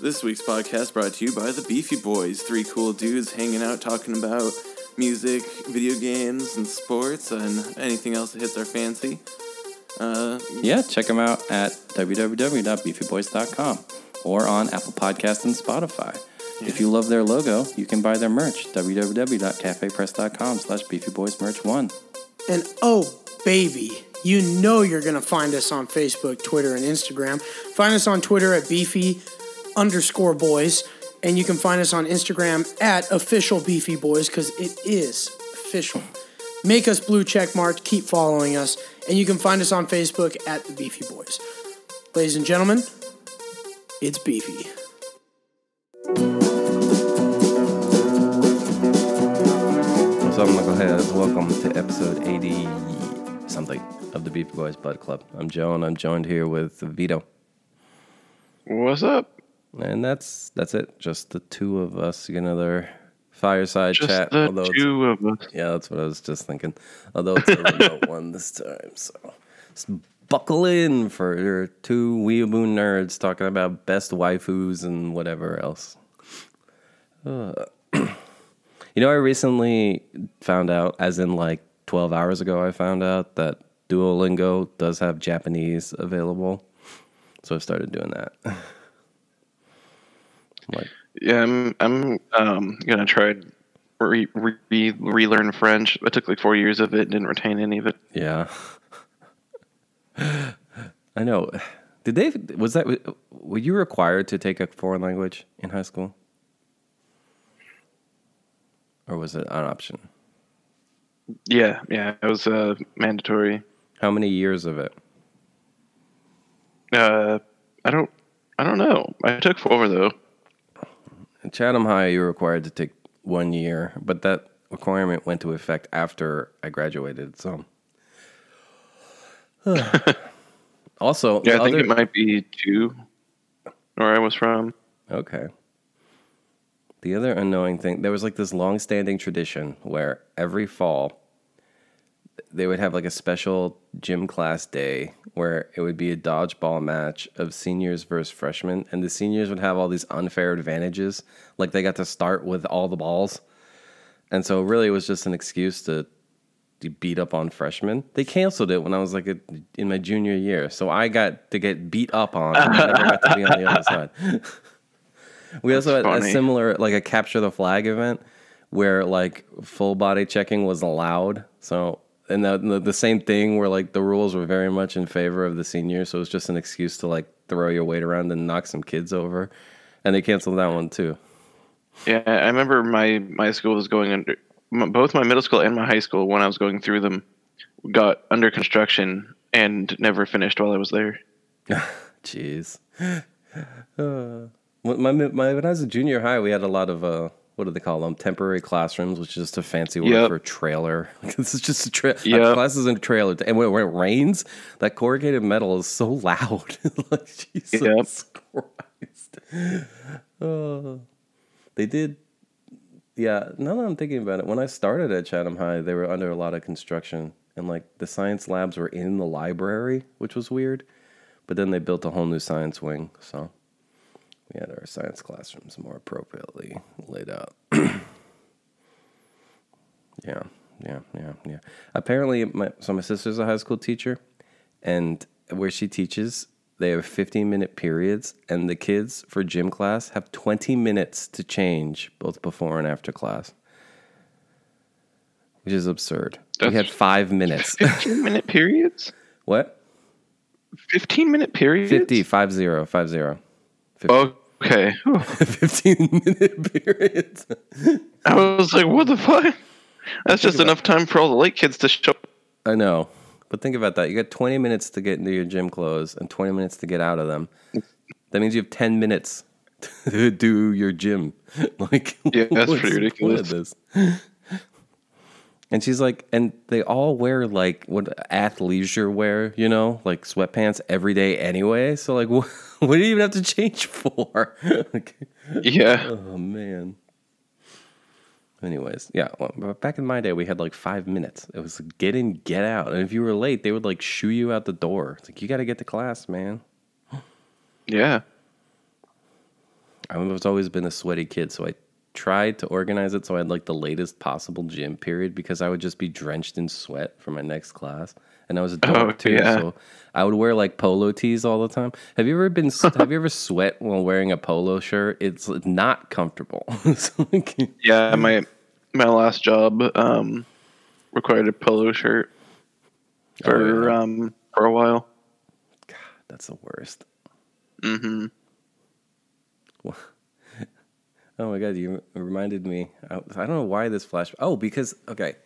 This week's podcast brought to you by the Beefy Boys, three cool dudes hanging out talking about music, video games, and sports, and anything else that hits our fancy. Uh, Yeah, check them out at www.beefyboys.com or on Apple Podcasts and Spotify. If you love their logo, you can buy their merch, www.cafepress.com slash beefyboysmerch1. And oh, baby, you know you're going to find us on Facebook, Twitter, and Instagram. Find us on Twitter at beefy underscore boys. And you can find us on Instagram at official beefy boys because it is official. Make us blue check marked, keep following us. And you can find us on Facebook at the Beefy Boys. Ladies and gentlemen, it's Beefy. So I'm going ahead welcome to episode 80 something of the Beefy Boys Bud Club. I'm Joe and I'm joined here with Vito. What's up? And that's that's it. Just the two of us. Another fireside Just chat. the although two of us. Yeah, that's what I was just thinking. Although it's a remote one this time, so just buckle in for your two weeaboo nerds talking about best waifus and whatever else. Uh, you know, I recently found out, as in like twelve hours ago, I found out that Duolingo does have Japanese available, so I started doing that. like, Yeah, I'm. I'm um, gonna try to re, re, relearn French. I took like four years of it and didn't retain any of it. Yeah. I know. Did they was that were you required to take a foreign language in high school? Or was it an option? Yeah, yeah, it was uh, mandatory. How many years of it? Uh, I don't. I don't know. I took four though. At Chatham High you were required to take one year, but that requirement went to effect after I graduated, so also Yeah, I think other- it might be two. Where I was from. Okay. The other annoying thing, there was like this long-standing tradition where every fall they would have like a special gym class day where it would be a dodgeball match of seniors versus freshmen, and the seniors would have all these unfair advantages, like they got to start with all the balls, and so really it was just an excuse to, to beat up on freshmen. They canceled it when I was like a, in my junior year, so I got to get beat up on. I never got to be on the other side. We also had That's a similar, like a capture the flag event, where like full body checking was allowed. So, and the, the the same thing where like the rules were very much in favor of the seniors. So it was just an excuse to like throw your weight around and knock some kids over, and they canceled that one too. Yeah, I remember my my school was going under. Both my middle school and my high school, when I was going through them, got under construction and never finished while I was there. Jeez. Uh, my, my when I was a junior high, we had a lot of uh, what do they call them? Temporary classrooms, which is just a fancy word Yep. for trailer. this is just a tra- our Yep. class is in a trailer, and when, when it rains, that corrugated metal is so loud. like Jesus Christ. Oh. they did. Yeah, now that I'm thinking about it, when I started at Chatham High, they were under a lot of construction, and like the science labs were in the library, which was weird. But then they built a whole new science wing, so we had our science classrooms more appropriately laid out. yeah, yeah, yeah, yeah. Apparently, my, so my sister's a high school teacher, and where she teaches, they have 15 minute periods, and the kids for gym class have 20 minutes to change both before and after class, which is absurd. we had five minutes. 15 minute periods? what? 15 minute periods? 50, five zero, five zero. 50. Okay. 15 minute period. I was like, what the fuck? That's just enough time for all the late kids to show up. I know. But think about that. You got 20 minutes to get into your gym clothes and 20 minutes to get out of them. That means you have 10 minutes to do your gym. Like, Yeah, that's pretty the point of ridiculous. this? And she's like, and they all wear like what athleisure wear, you know, like sweatpants every day anyway. So like, what, what do you even have to change for? like, Yeah. Oh man. Anyways, yeah. Well, but back in my day, we had like five minutes. It was get in, get out, and if you were late, they would like shoo you out the door. It's like you got to get to class, man. Yeah. I've always been a sweaty kid, so I tried to organize it so I had like the latest possible gym period because I would just be drenched in sweat for my next class. And I was a dog Oh, too, yeah. so I would wear like polo tees all the time. Have you ever been? have you ever sweat while wearing a polo shirt? It's not comfortable. So, like, Yeah, my my last job um, required a polo shirt for Oh, yeah. um for a while. God, that's the worst. Mm-hmm. Oh my god, you reminded me. I, I don't know why this flash. Oh, because okay,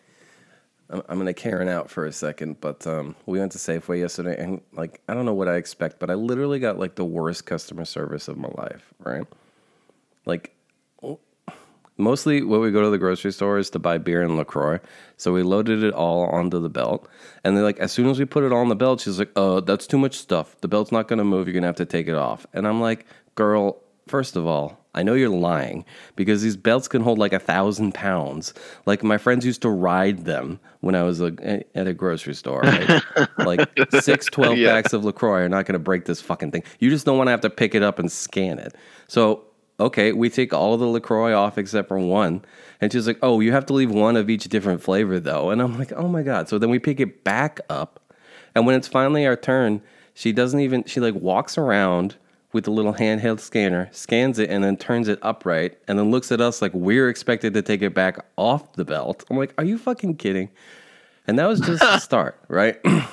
I'm, gonna Karen out for a second, but um, we went to Safeway yesterday, and like I don't know what I expect, but I literally got like the worst customer service of my life. Right, like mostly what we go to the grocery store is to buy beer and Lacroix. So we loaded it all onto the belt, and then like as soon as we put it on the belt, she's like, oh, that's too much stuff. The belt's not gonna move. You're gonna have to take it off." And I'm like, "Girl, first of all." I know you're lying because these belts can hold like a thousand pounds. Like my friends used to ride them when I was like, at a grocery store. Right? like six, 12 Yeah. packs of LaCroix are not going to break this fucking thing. You just don't want to have to pick it up and scan it. So okay, we take all the LaCroix off except for one. And she's like, oh, you have to leave one of each different flavor though. And I'm like, oh my God. So then we pick it back up. And when it's finally our turn, she doesn't even, she like walks around with the little handheld scanner, scans it, and then turns it upright, and then looks at us like we're expected to take it back off the belt. I'm like, are you fucking kidding? And that was just the start, right?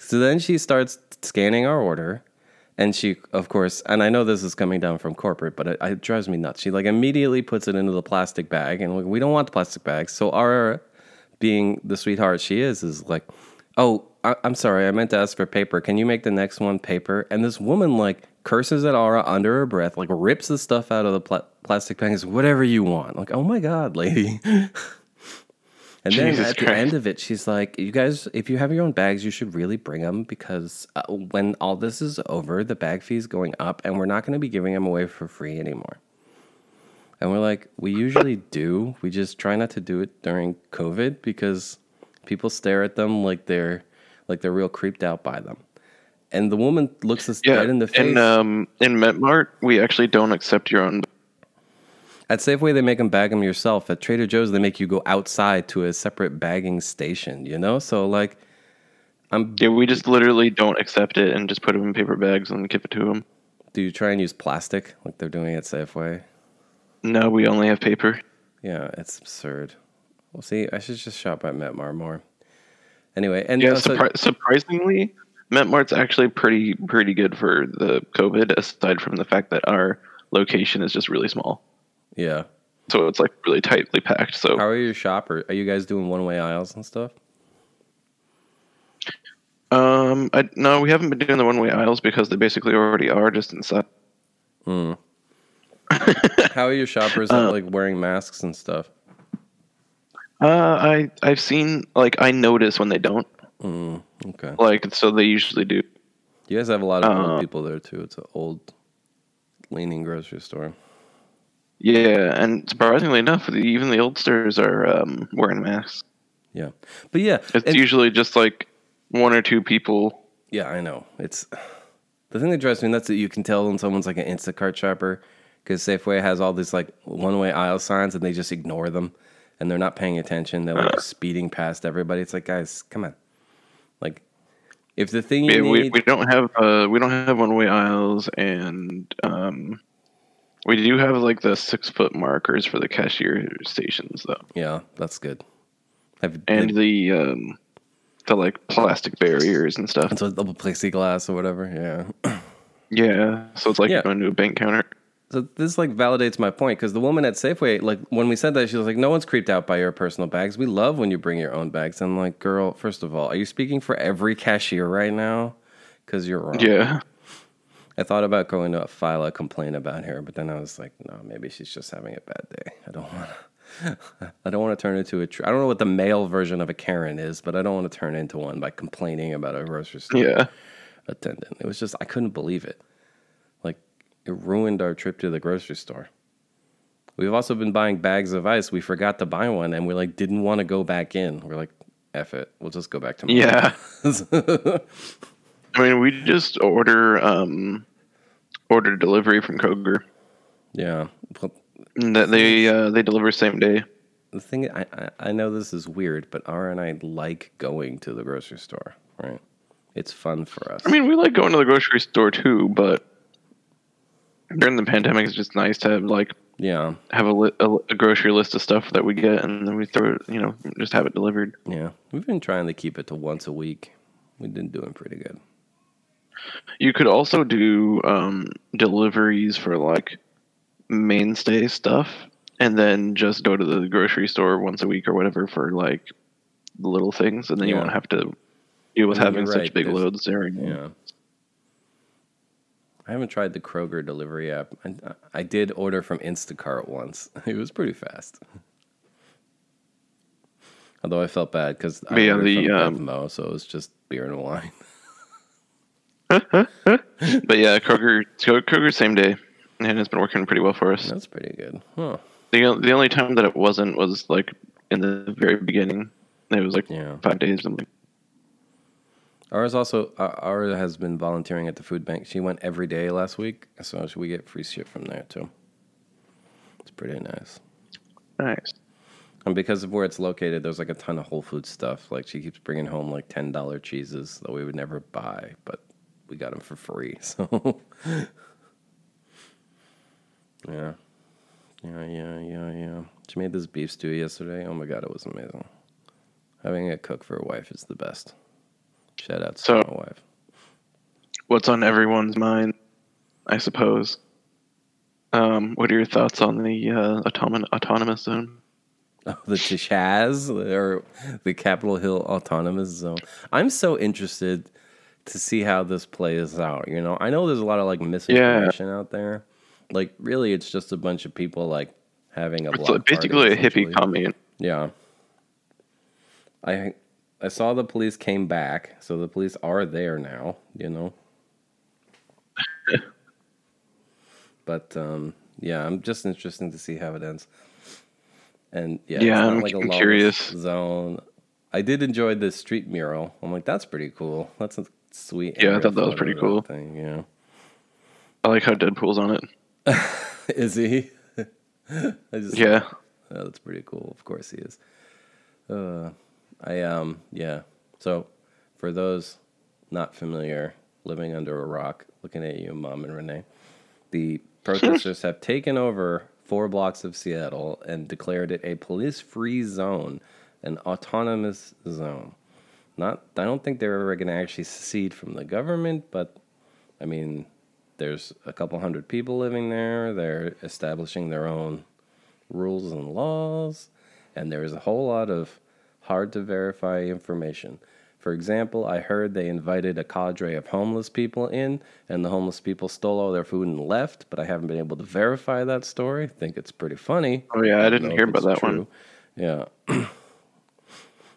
So then she starts scanning our order, and she, of course, and I know this is coming down from corporate, but it, it drives me nuts. She like immediately puts it into the plastic bag, and like, we don't want the plastic bags. So our, being the sweetheart she is, is like, oh, I, I'm sorry, I meant to ask for paper. Can you make the next one paper? And this woman like curses at Aura under her breath, like rips the stuff out of the pla- plastic bag, and says, whatever you want. Like, oh my god, lady. And then Jesus at the end of it, she's like, "You guys, if you have your own bags, you should really bring them because uh, when all this is over, the bag fee is going up, and we're not going to be giving them away for free anymore." And we're like, "We usually do. We just try not to do it during COVID because people stare at them like they're like they're real creeped out by them." And the woman looks us Yeah, dead in the face. in um in MetMart, we actually don't accept your own. At Safeway, they make them bag them yourself. At Trader Joe's, they make you go outside to a separate bagging station. You know, so like, I'm Yeah, we just literally don't accept it and just put them in paper bags and give it to them. Do you try and use plastic like they're doing at Safeway? No, we only have paper. Yeah, it's absurd. Well, see, I should just shop at Metmar more. Anyway, and Yeah, uh, so- surpri- surprisingly, MetMart's actually pretty pretty good for the COVID. Aside from the fact that our location is just really small, yeah. so it's like really tightly packed. So How are your shopper? Are you guys doing one way aisles and stuff? Um, I no, we haven't been doing the one way aisles because they basically already are just inside. Hmm. How are your shoppers at, like wearing masks and stuff? Uh, I I've seen like I notice when they don't Okay. like, so they usually do. You guys have a lot of Uh, old people there too. It's an old, leaning grocery store. Yeah, and surprisingly enough, even the oldsters are um, wearing masks. Yeah, but yeah, It's and- usually just like one or two people. Yeah, I know. It's the thing that drives me nuts that you can tell when someone's like an Instacart shopper because Safeway has all these like one way aisle signs and they just ignore them and they're not paying attention. They're like speeding past everybody. It's like, guys, come on. Like, if the thing you Yeah, we, need, we don't have uh, we don't have one way aisles, and um, we do have like the six foot markers for the cashier stations though, yeah, that's good. Have and the um, the like plastic barriers and stuff. And so double plexiglass or whatever. Yeah. Yeah, so it's like Yeah. going to a bank counter. So this like validates my point because the woman at Safeway, like when we said that, she was like, "No one's creeped out by your personal bags. We love when you bring your own bags." I'm like, "Girl, first of all, are you speaking for every cashier right now? Because you're wrong." Yeah, I thought about going to file a complaint about her, but then I was like, "No, maybe she's just having a bad day. I don't want to. I don't want to turn into a. Tr- I don't know what the male version of a Karen is, but I don't want to turn into one by complaining about a grocery store yeah. attendant. It was just I couldn't believe it. It ruined our trip to the grocery store. We've also been buying bags of ice. We forgot to buy one and we like didn't want to go back in. We're like, F it. We'll just go back to Yeah. I mean, we just order um, order delivery from Kroger. Yeah. Well, that they uh, they deliver same day. the thing I, I I know this is weird, but R and I like going to the grocery store, right? It's fun for us. I mean, we like going to the grocery store too, but during the pandemic, it's just nice to have like yeah, have a, li- a, a grocery list of stuff that we get, and then we throw it, you know, just have it delivered. yeah. We've been trying to keep it to once a week. We've been doing pretty good. You could also do um, deliveries for like mainstay stuff, and then just go to the grocery store once a week or whatever for like the little things, and then you won't have to deal with I mean, having such right, big there's- loads there. Yeah. I haven't tried the Kroger delivery app. I, I did order from Instacart once. It was pretty fast. Although I felt bad because I yeah, ordered the, from um, so it was just beer and wine. But yeah, Kroger Kroger same day, and it's been working pretty well for us. That's pretty good. Huh. The the only time that it wasn't was like in the very beginning. It was like Yeah. five days. I'm like, Ours also, uh, Ara has been volunteering at the food bank. She went every day last week, so we get free shit from there too. It's pretty nice. nice. And because of where it's located, there's like a ton of Whole Foods stuff. Like she keeps bringing home like ten dollar cheeses that we would never buy, but we got them for free. So yeah, yeah, yeah, yeah, yeah. She made this beef stew yesterday. Oh my god, it was amazing. Having a cook for a wife is the best. Shout out to So- my wife. What's on everyone's mind, I suppose. Um, what are your thoughts on the uh, autonom- autonomous zone? Oh, the Chaz or the Capitol Hill Autonomous Zone. I'm so interested to see how this plays out. You know, I know there's a lot of like misinformation out there. Like, really, it's just a bunch of people like having a It's block like basically a hippie commune. Yeah. I I saw the police came back, so the police are there now, you know. but um yeah, I'm just interested to see how it ends. And yeah, Yeah, I'm- like a I'm curious. zone. I did enjoy the street mural. I'm like, that's pretty cool. That's a sweet. Yeah, I thought that was pretty cool. Thing, yeah. I like how Deadpool's on it. Is he? I just Yeah. Oh, that's pretty cool. Of course he is. Uh, I um yeah. So for those not familiar, living under a rock, looking at you, Mom and Renee, the protesters have taken over four blocks of Seattle and declared it a police-free zone, an autonomous zone. Not, I don't think they're ever going to actually secede from the government, but I mean, there's a couple hundred people living there. They're establishing their own rules and laws, and there's a whole lot of hard to verify information. For example, I heard they invited a cadre of homeless people in, and the homeless people stole all their food and left, but I haven't been able to verify that story. I think it's pretty funny. Oh yeah, I don't didn't hear about that one. Yeah.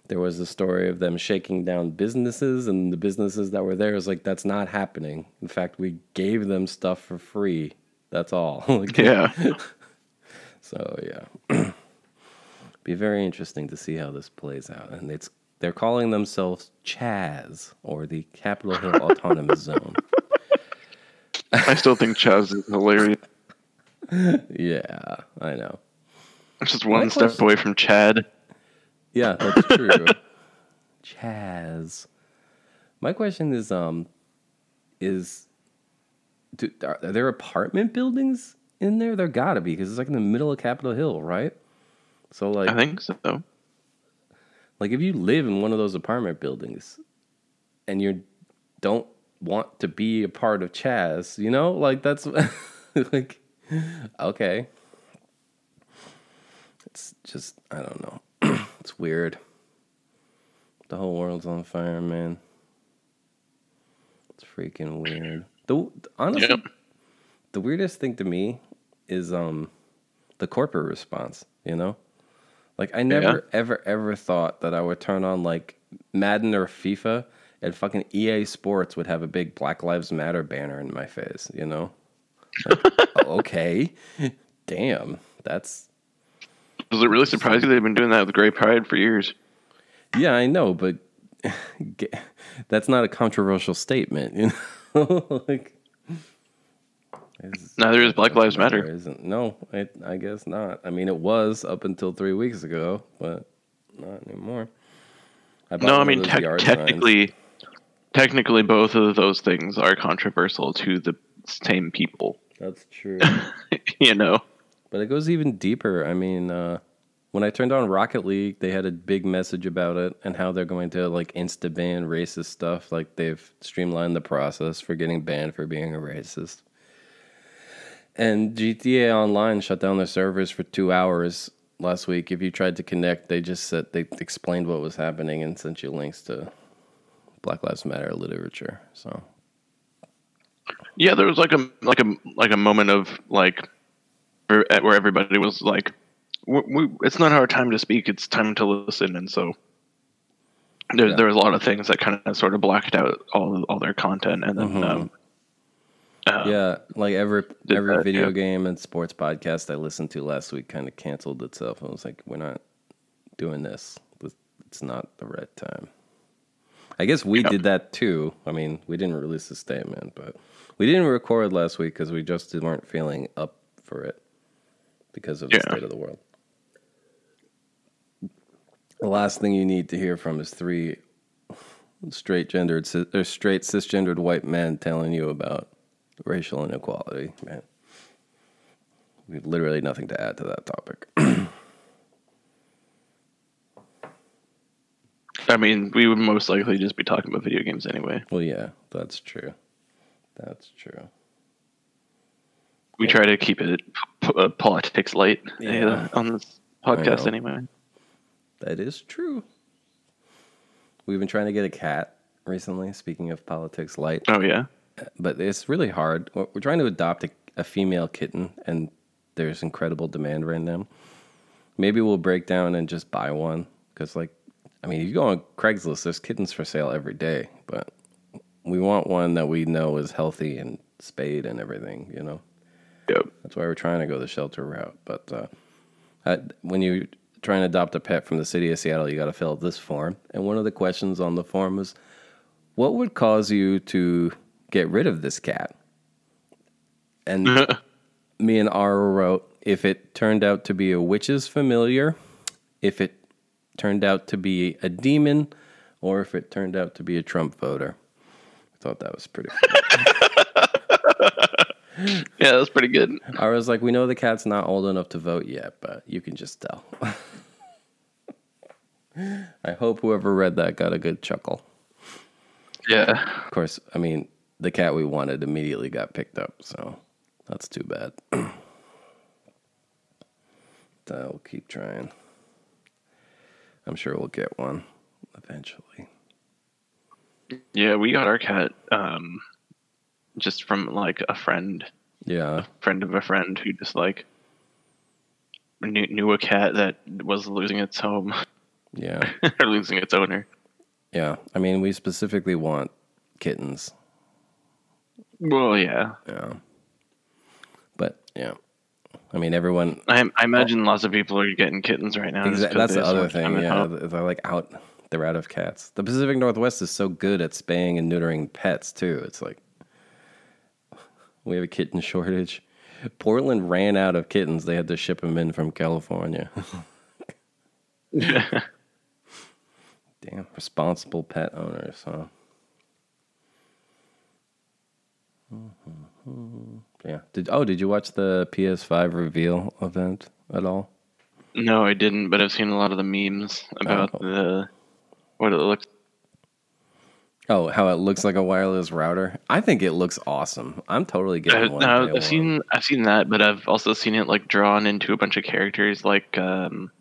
there was a story of them shaking down businesses, and the businesses that were there was like, that's not happening. In fact, we gave them stuff for free. That's all. Like, Yeah. so yeah, be very interesting to see how this plays out. And it's they're calling themselves Chaz or the Capitol Hill Autonomous Zone. I still think Chaz is hilarious. Yeah, I know. It's just one My step question- away from Chad. Yeah, that's true. Chaz. My question is, um, is do, are there apartment buildings in there? There gotta be because it's like in the middle of Capitol Hill, right? So like, I think so. Like if you live in one of those apartment buildings and you don't want to be a part of Chaz, you know, like that's like okay. It's just I don't know. it's weird. The whole world's on fire, man. It's freaking weird. The honestly, Yep. the weirdest thing to me is um the corporate response, you know? Like I never ever ever thought that I would turn on like Madden or FIFA and fucking EA Sports would have a big Black Lives Matter banner in my face, you know? Like, okay. Damn. That's Does it really surprise you they've been doing that with Gay Pride for years? Yeah, I know, but that's not a controversial statement, you know? like Is- Neither is Black Lives Matter. Isn't no, it, I guess not. I mean, it was up until three weeks ago, but not anymore. I No, I mean those tec- yard signs. technically, technically both of those things are controversial to the same people. that's true. you know. But it goes even deeper. I mean, uh, when I turned on Rocket League, they had a big message about it and how they're going to like insta ban racist stuff. Like they've streamlined the process for getting banned for being a racist. And GTA Online shut down their servers for two hours last week. If you tried to connect, they just said they explained what was happening and sent you links to Black Lives Matter literature. So Yeah, there was like a like a like a moment of like where everybody was like, we, we, "It's not our time to speak; it's time to listen." And so there Yeah. there was a lot of things that kind of sort of blacked out all all their content, and then Mhm. um, uh, yeah, like every every that, video yeah. game and sports podcast I listened to last week kind of canceled itself. I was like, we're not doing this. It's not the right time. I guess we did that too. I mean, we didn't release a statement, but we didn't record last week because we just weren't feeling up for it because of the Yeah. state of the world. The last thing you need to hear from is three straight gendered or straight cisgendered white men telling you about racial inequality, man. We have literally nothing to add to that topic. I mean, we would most likely just be talking about video games anyway. well, yeah, that's true. That's true. We try to keep it p- uh, politics light Yeah. uh, on this podcast anyway. That is true. We've been trying to get a cat recently, speaking of politics light, Oh yeah, but it's really hard. We're trying to adopt a, a female kitten, and there's incredible demand right now. Maybe we'll break down and just buy one because, like, I mean, you go on Craigslist, there's kittens for sale every day, but we want one that we know is healthy and spayed and everything, you know? yep. That's why we're trying to go the shelter route. But uh, I, when you try and adopt a pet from the city of Seattle, you got to fill out this form. And one of the questions on the form is, what would cause you to get rid of this cat? And me and Ara wrote, if it turned out to be a witch's familiar, if it turned out to be a demon, or if it turned out to be a Trump voter. I thought that was pretty. yeah, that was pretty good. I was like, we know the cat's not old enough to vote yet, but you can just tell. I hope whoever read that got a good chuckle. Yeah, Of course, I mean, the cat we wanted immediately got picked up, so that's too bad. we'll keep trying. I'm sure we'll get one eventually. yeah. We got our cat um, just from like a friend, Yeah, friend of a friend who just like knew, knew a cat that was losing its home yeah, or losing its owner. yeah. I mean, we specifically want kittens. Well, yeah. Yeah. But yeah. I mean everyone I, I imagine lots of people are getting kittens right now. exa- that's the other thing, yeah. They're like out they're out of cats. The Pacific Northwest is so good at spaying and neutering pets too. It's like we have a kitten shortage. Portland ran out of kittens. They had to ship them in from California. Damn, responsible pet owners, huh? Yeah. Did oh, did you watch the PS5 reveal event at all? No, I didn't, but I've seen a lot of the memes about Oh. the what it looks. Oh, how it looks like a wireless router. I think it looks awesome. I'm totally Uh, getting one. no, I've seen I've seen that, but I've also seen it like drawn into a bunch of characters, like um,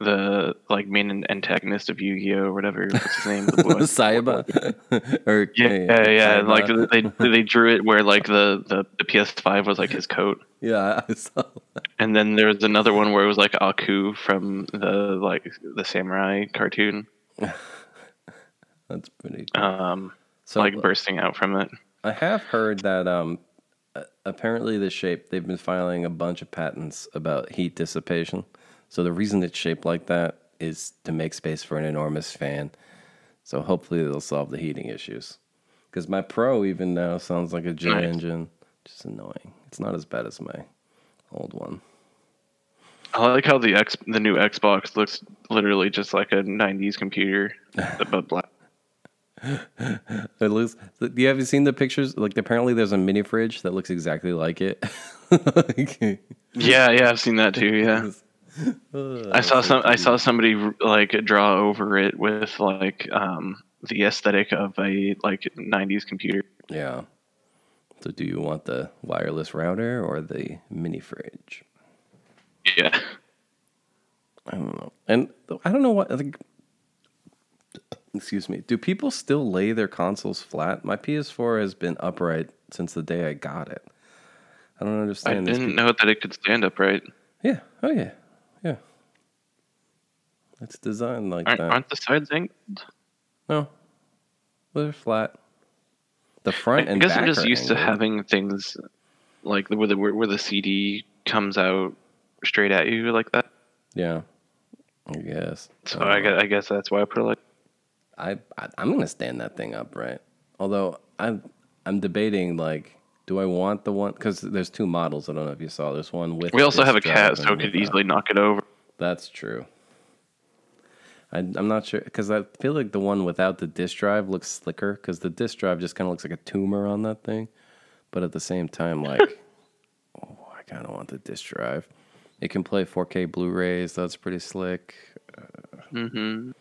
the like main antagonist of Yu-Gi-Oh or whatever. What's his name? The boy- Kaiba. or Yeah, yeah, yeah. Kaiba. Like they they drew it where like the, the the PS5 was like his coat, yeah, I saw that. and then there was another one where it was like Aku from the like the samurai cartoon, That's pretty. Cool. um, so like bursting out from it. I have heard that um, uh, apparently the shape they've been filing a bunch of patents about heat dissipation. So the reason it's shaped like that is to make space for an enormous fan. So hopefully they'll solve the heating issues. Because my Pro even now sounds like a jet Nice. engine, which is annoying. It's not as bad as my old one. I like how the X the new Xbox looks literally just like a '90s computer, but black. It looks. Do you have you seen the pictures? Like apparently there's a mini fridge that looks exactly like it. Like, Yeah, yeah, I've seen that too. Yeah, I saw some. I saw somebody like draw over it with like um, the aesthetic of a like '90s computer. yeah. So do you want the wireless router or the mini fridge? Yeah, I don't know. And I don't know what. I think, excuse me. Do people still lay their consoles flat? My PS4 has been upright since the day I got it. I don't understand. these didn't know that it could stand upright. Yeah. Oh yeah. Yeah. It's designed like Aren't, that. aren't the sides angled? No, they're flat. The front I and guess back I'm just used to having things like where the where, where the CD comes out straight at you like that. Yeah, I guess. So don't I guess, I guess that's why I put it like. I, I I'm gonna stand that thing upright. Although I'm I'm debating like, do I want the one? Because there's two models. I don't know if you saw. There's one with. We also have a cat, so it could easily knock it over. That's true. I, I'm not sure because I feel like the one without the disk drive looks slicker because the disk drive just kind of looks like a tumor on that thing. But at the same time, like, oh, I kind of want the disk drive. It can play 4K Blu-rays. That's pretty slick. Mm-hmm.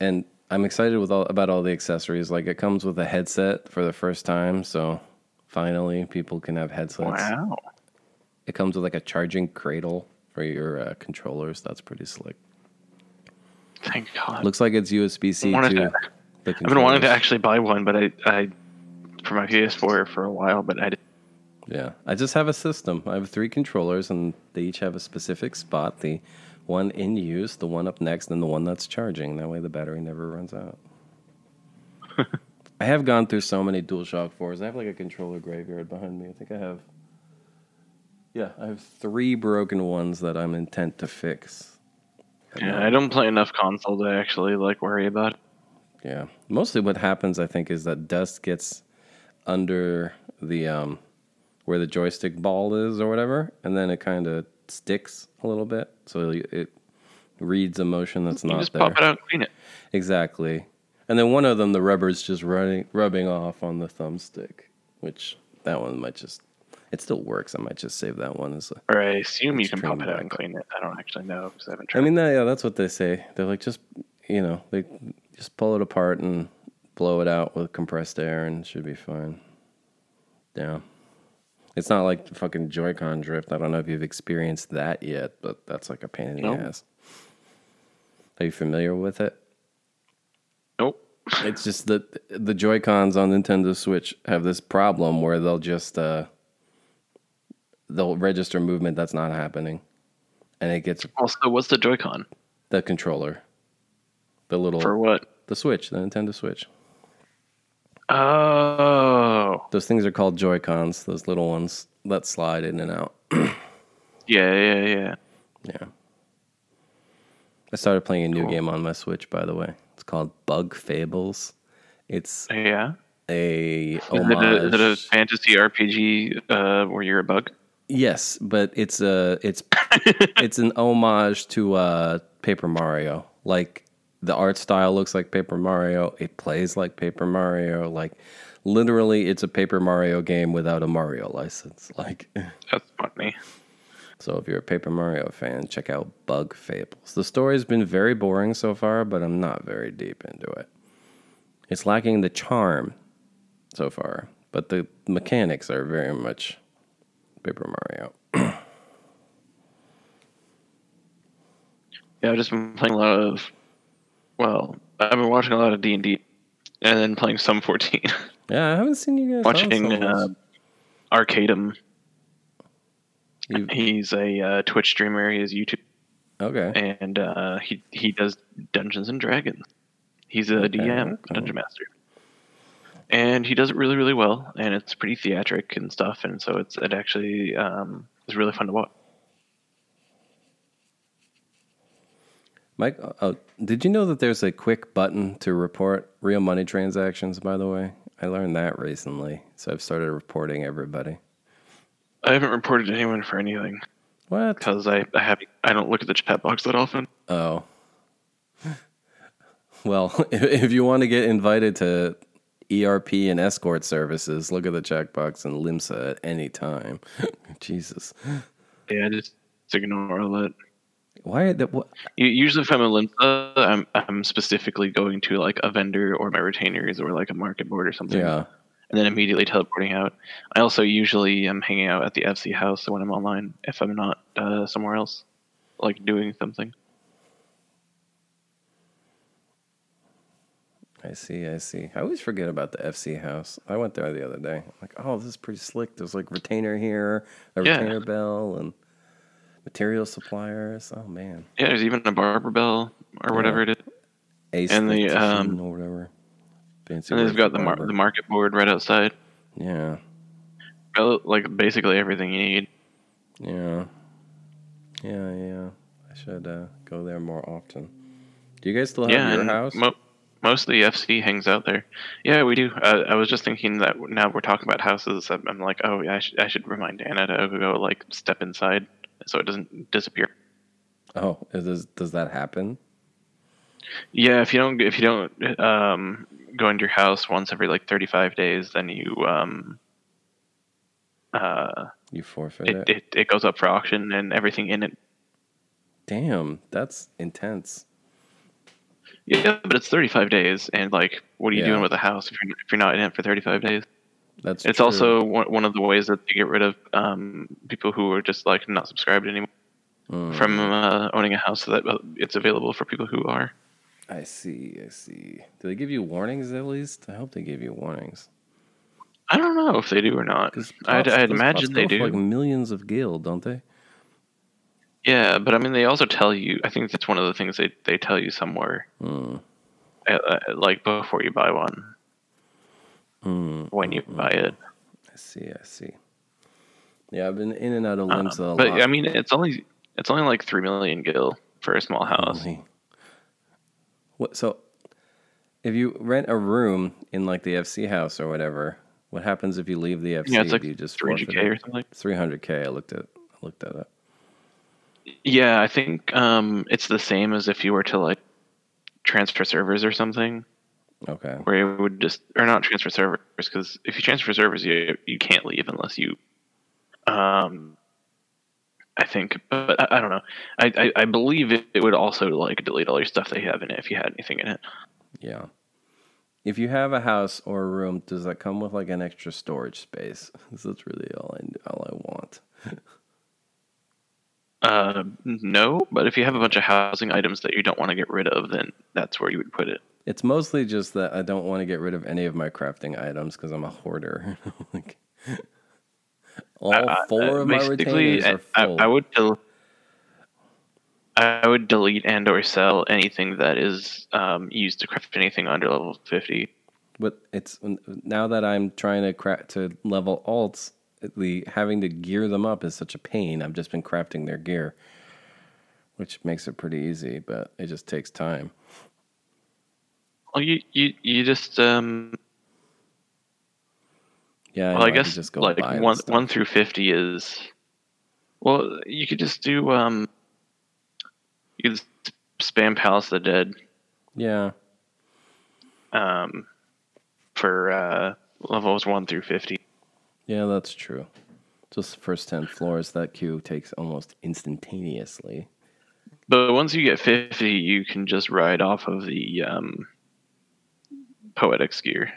And I'm excited with all about all the accessories. Like, it comes with a headset for the first time, so finally people can have headsets. Wow. It comes with like a charging cradle for your uh, controllers. That's pretty slick. Thank God. Looks like it's USB C to to- I've been wanting to actually buy one, but I, I for my PS4 for a while, but I didn't. Yeah, I just have a system. I have three controllers, and they each have a specific spot. The one in use, the one up next, and the one that's charging. That way, the battery never runs out. I have gone through so many DualShock fours. I have like a controller graveyard behind me. I think I have. Yeah, I have three broken ones that I'm intent to fix. Yeah, I don't play enough console to actually like worry about. It. Yeah. Mostly what happens, I think, is that dust gets under the um, where the joystick ball is or whatever, and then it kind of sticks a little bit, so it reads a motion that's You not just there. pop it out and clean it. Exactly. And then one of them, the rubber's just running, rubbing off on the thumbstick, which that one might just. It still works. I might just save that one as a. Or I assume you can pop it out and clean it. I don't actually know because I haven't tried. I mean, that, yeah, that's what they say. They're like, just you know, they just pull it apart and blow it out with compressed air, and it should be fine. Yeah, it's not like the fucking Joy-Con drift. I don't know if you've experienced that yet, but that's like a pain in the No. ass. Are you familiar with it? nope. It's just that the Joy Cons on Nintendo Switch have this problem where they'll just uh, they'll register movement that's not happening, and it gets Also, what's the Joy-Con the controller, the little for? What? the Switch, the Nintendo Switch. Oh, Those things are called Joy Cons. Those little ones that slide in and out. yeah, yeah, yeah. Yeah. I started playing a new Cool. game on my Switch, by the way. It's called Bug Fables. It's Yeah. a Is it, a, is it a fantasy RPG uh, where you're a bug? Yes, but it's a it's it's an homage to uh, Paper Mario. Like the art style looks like Paper Mario. It plays like Paper Mario. Like literally, it's a Paper Mario game without a Mario license. Like That's funny. so, if you're a Paper Mario fan, check out Bug Fables. The story's been very boring so far, but I'm not very deep into it. It's lacking the charm so far, but the mechanics are very much Paper Mario. Yeah, I've just been playing a lot of. Well, I've been watching a lot of D and D, and then playing some 14. Yeah, I haven't seen you guys watching uh. Arcadum. You- He's a uh, Twitch streamer. He has YouTube, okay. and uh, he he does Dungeons and Dragons. He's a Okay, DM, okay. a dungeon master, and he does it really, really well. And it's pretty theatric and stuff. And so it's it actually um, is really fun to watch. Mike, uh, did you know that there's a quick button to report real money transactions? By the way, I learned that recently, so I've started reporting everybody. I haven't reported anyone for anything What? because I I have I don't look at the chat box that often. Oh. Well, if, if you want to get invited to ERP and escort services, look at the checkbox and LIMSA at any time. Jesus. Yeah, just, just ignore all that. Why? are the- What? Usually, if I'm a Limsa, I'm I'm specifically going to like a vendor or my retainers or like a market board or something. Yeah. and then immediately teleporting out. I also usually am hanging out at the FC house when I'm online if I'm not uh, somewhere else, like doing something. I see, I see. I always forget about the FC house. I went there the other day. I'm like, oh, this is pretty slick. There's like retainer here, a Yeah. retainer bell, and material suppliers. Oh man, Yeah, there's even a barber bell or whatever it is, Ace And the, um, or whatever. Fancy. and they've got the mar- the market board right outside. Yeah, Like basically everything you need. yeah, yeah, yeah. I should uh, go there more often. Do you guys still have yeah, your house? Mo- most of the FC hangs out there. Yeah, we do. Uh, I was just thinking that now we're talking about houses. I'm, I'm like, oh yeah, I should, I should remind Anna to go like step inside so it doesn't disappear. oh, this, does that happen? Yeah, if you don't if you don't um, go into your house once every like 35 days, then you um, uh, You forfeit it, it. it it goes up for auction and everything in it. Damn, that's intense. Yeah, but it's 35 days, and like, what are you Yeah. doing with a house if you're if you're not in it for 35 days? That's It's true. also one of the ways that they get rid of um, people who are just like not subscribed anymore Mm. from uh, owning a house, so that uh, it's available for people who are. I see. I see. Do they give you warnings at least? I hope they give you warnings. I don't know if they do or not. I'd, I'd imagine they do. like millions of gil, don't they? Yeah, but I mean, they also tell you. I think that's one of the things they they tell you somewhere, Mm. uh, uh, like before you buy one, Mm. when you buy it. I see. I see. Yeah, I've been in and out of Uh, Limsa but lot. I mean, it's only it's only like three million gil for a small house. What? So, if you rent a room in like the FC house or whatever, what happens if you leave the FC? Yeah, it's like you just three forfeit hundred k or something. Three hundred k. I looked at. I looked that up. Yeah, I think um, it's the same as if you were to like transfer servers or something, Okay. where it would just or not transfer servers because if you transfer servers, you you can't leave unless you. Um, I think, but I, I don't know. I, I, I believe it, it would also like delete all your stuff that you have in it if you had anything in it. Yeah. If you have a house or a room, does that come with like an extra storage space? That's really all I all I want. Uh, no, but if you have a bunch of housing items that you don't want to get rid of, then that's where you would put it. It's mostly just that I don't want to get rid of any of my crafting items because I'm a hoarder. like, all Uh, four uh, of my retainers are I, full. I would del- I would delete and or sell anything that is um, used to craft anything under level fifty. but it's now that I'm trying to cra- to level alts, the having to gear them up is such a pain. I've just been crafting their gear, which makes it pretty easy, but it just takes time. Well, you you you just um, Yeah, well, I could guess just go like one one through fifty is well, you could just do um, you could spam Palace of the Dead Yeah, um, for uh, levels one through fifty. yeah, that's true. Just the first ten floors, that queue takes almost instantaneously. But once you get 50, you can just ride off of the um, poetic gear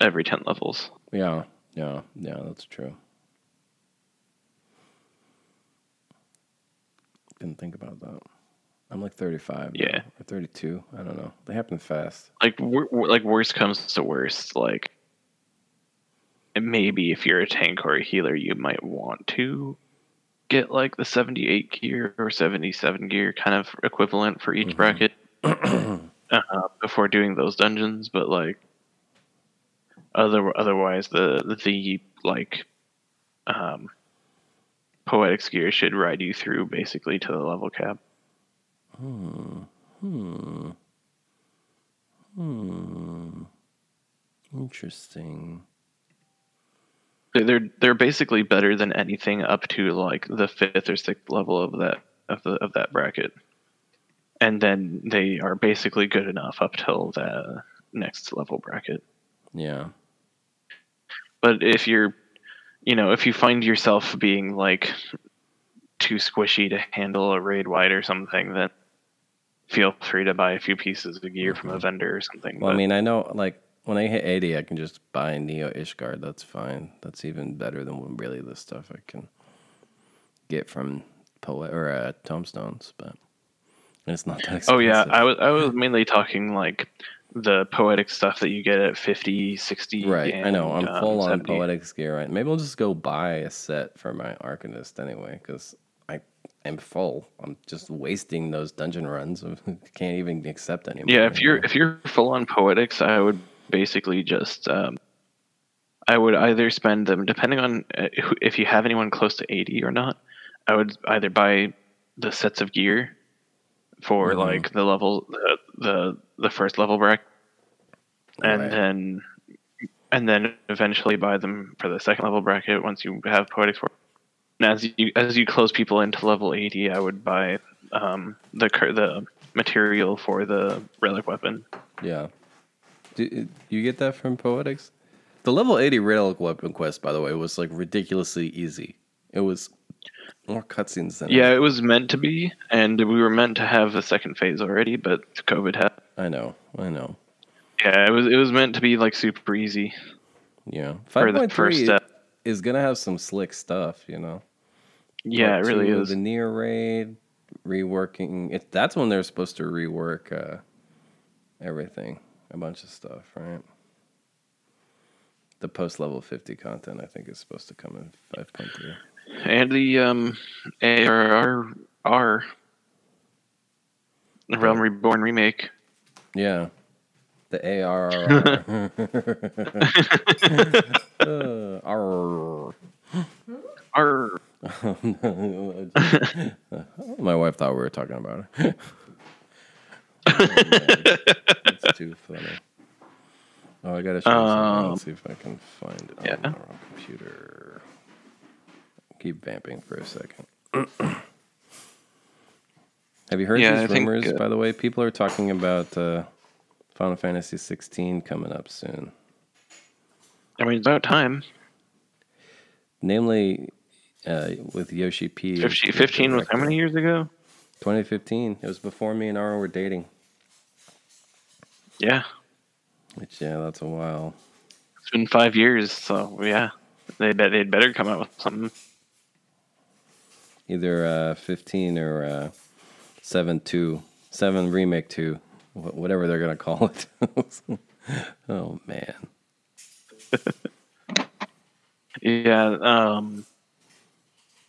every 10 levels. Yeah, yeah, yeah, that's true. Didn't think about that. I'm like 35. now, Yeah. or 32. I don't know. They happen fast. Like, wor- like worst comes to worst, like maybe if you're a tank or a healer, you might want to get like the 78 gear or 77 gear kind of equivalent for each mm-hmm. bracket uh, before doing those dungeons. But like, other otherwise, the the like um, poetic gear should ride you through basically to the level cap. Hmm. Hmm. Interesting. they're, they're basically better than anything up to like the fifth or sixth level of that of the of that bracket, and then they are basically good enough up till the next level bracket. Yeah. But if you're, you know, if you find yourself being like too squishy to handle a raid wide or something, then feel free to buy a few pieces of gear from a vendor or something. Well, I mean, I know like when I hit 80, I can just buy Neo Ishgard. That's fine. That's even better than really the stuff I can get from poet or uh, tombstones, but it's not that expensive. Oh yeah, I was I was mainly talking like the poetic stuff that you get at 50, 60. Right, I know. I'm um, full on 70. poetics gear. Right, maybe I'll just go buy a set for my Arcanist anyway, because I am full. I'm just wasting those dungeon runs. I can't even accept anymore. Yeah, if you you're if you're full on poetics, I would basically just um, I would either spend them depending on uh, if you have anyone close to 80 or not. I would either buy the sets of gear for Mhm. like the level the, the the first level bracket and Right. then and then eventually buy them for the second level bracket once you have poetics for and as you as you close people into level 80 i would buy um, the cur- the material for the relic weapon Yeah. Do you get that from Poetics? The level 80 Relic Weapon quest, by the way, was like ridiculously easy. It was more cutscenes than yeah it was meant to be and we were meant to have a second phase already but covid happened I know. I know. yeah it was it was meant to be like super easy Yeah. for the first 5.3 step is going to have some slick stuff, you know? yeah it really two, is The near raid, reworking. It, that's when they're supposed to rework uh, everything, a bunch of stuff, right? The post level 50 content, I think, is supposed to come in 5.3. and the um ARR the Realm Reborn remake. Yeah. The ARR. uh, arr. R My wife thought we were talking about her. Oh, too funny. Oh, I gotta show something. Um, Let's see if I can find it yeah. on the wrong computer. Keep vamping for a second. Have you heard Yeah, these I think, rumors? uh, by the way, people are talking about uh, Final Fantasy 16 coming up soon. I mean, it's about time. Namely, uh, with Yoshi P. 50, as the 15 was how many years ago? 2015. It was before me and Ara were dating. Yeah, Which, yeah, that's a while. it's been five years, so yeah, they bet they'd better come out with something. Either uh, 15 or uh, 7 2. 7 Remake 2. Whatever they're going to call it. oh, man. Yeah, um,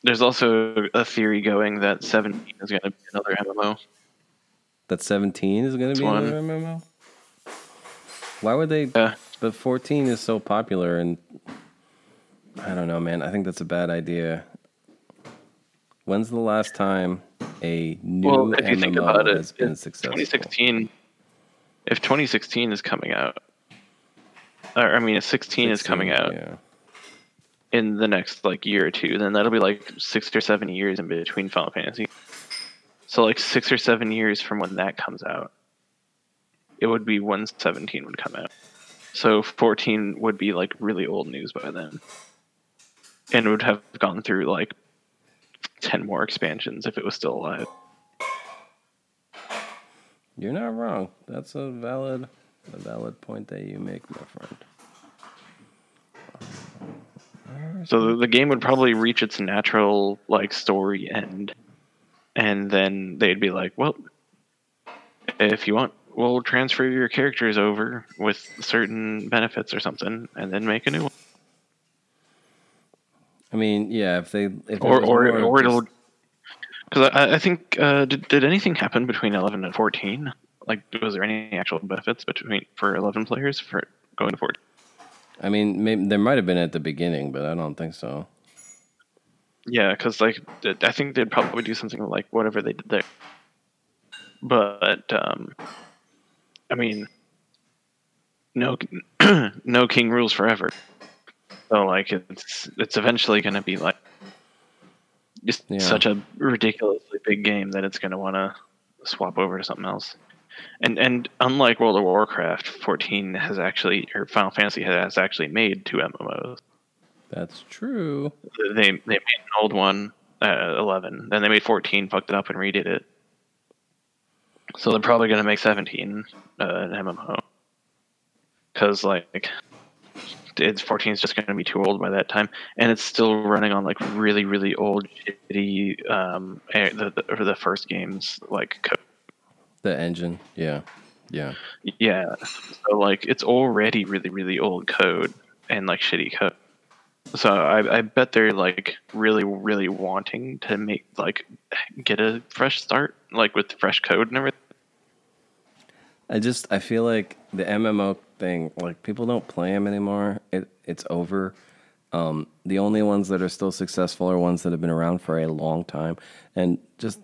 there's also a theory going that 17 is going to be another MMO. That 17 is going to be One. another MMO? Why would they? Yeah. But 14 is so popular, and I don't know, man. I think that's a bad idea. When's the last time a new Well, if you MMO think about it, has been successful? 2016. If 2016 is coming out, or I mean, if 16, is coming out Yeah. in the next like year or two, then that'll be like six or seven years in between Final Fantasy. So like six or seven years from when that comes out, it would be when 17 would come out. So 14 would be like really old news by then, and would have gone through like 10 more expansions if it was still alive. You're not wrong. That's a valid, a valid point that you make, my friend. So the, the game would probably reach its natural like story end, and then they'd be like, "Well, if you want, we'll transfer your characters over with certain benefits or something, and then make a new one." I mean, yeah, if they, if Or or more or it'll. Because I, I think uh, did did anything happen between eleven and fourteen? Like, was there any actual benefits between for eleven players for going to fourteen? I mean, maybe there might have been at the beginning, but I don't think so. Yeah, because like I think they'd probably do something like whatever they did there. But um, I mean, no, no king rules forever. So like it's it's eventually going to be like just Yeah. such a ridiculously big game that it's going to want to swap over to something else. And and unlike World of Warcraft, 14 has actually or Final Fantasy has actually made two MMOs. That's true. They they made an old one, uh, 11, then they made 14, fucked it up, and redid it. So they're probably going to make 17 uh, an MMO. Because like, it's 14 is just going to be too old by that time, and it's still running on like really really old shitty um the the, the first games like code. The engine. Yeah. Yeah. Yeah. So like it's already really really old code and like shitty code. So I I bet they're like really really wanting to make like get a fresh start like with fresh code and everything. I just I feel like the MMO thing, like people don't play them anymore. It it's over. Um, the only ones that are still successful are ones that have been around for a long time, and just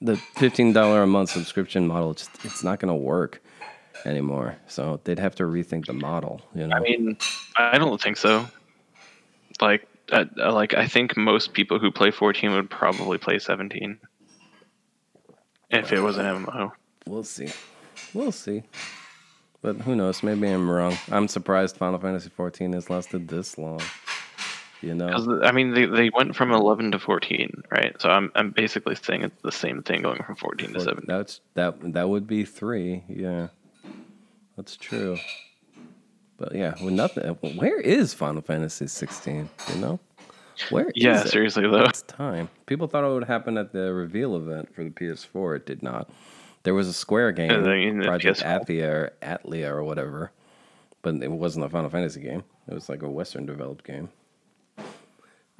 the fifteen dollar a month subscription model, just it's not going to work anymore. So they'd have to rethink the model. You know, I mean, I don't think so. Like uh, like I think most people who play 14 would probably play 17 if it was an MMO. we'll see, we'll see. But who knows? Maybe I'm wrong. I'm surprised Final Fantasy fourteen has lasted this long. You know, I mean, they, they went from 11 to 14, right? So I'm I'm basically saying it's the same thing going from 14 to Well, 17. That's that. That would be three. Yeah, that's true. But yeah, with nothing. Where is Final Fantasy 16? You know, where? Yeah, is it? seriously though. It's time. People thought it would happen at the reveal event for the PS4. It did not. There was a Square game, in the Project PS4. Athia or Atlia or whatever, but it wasn't a Final Fantasy game. It was like a Western developed game.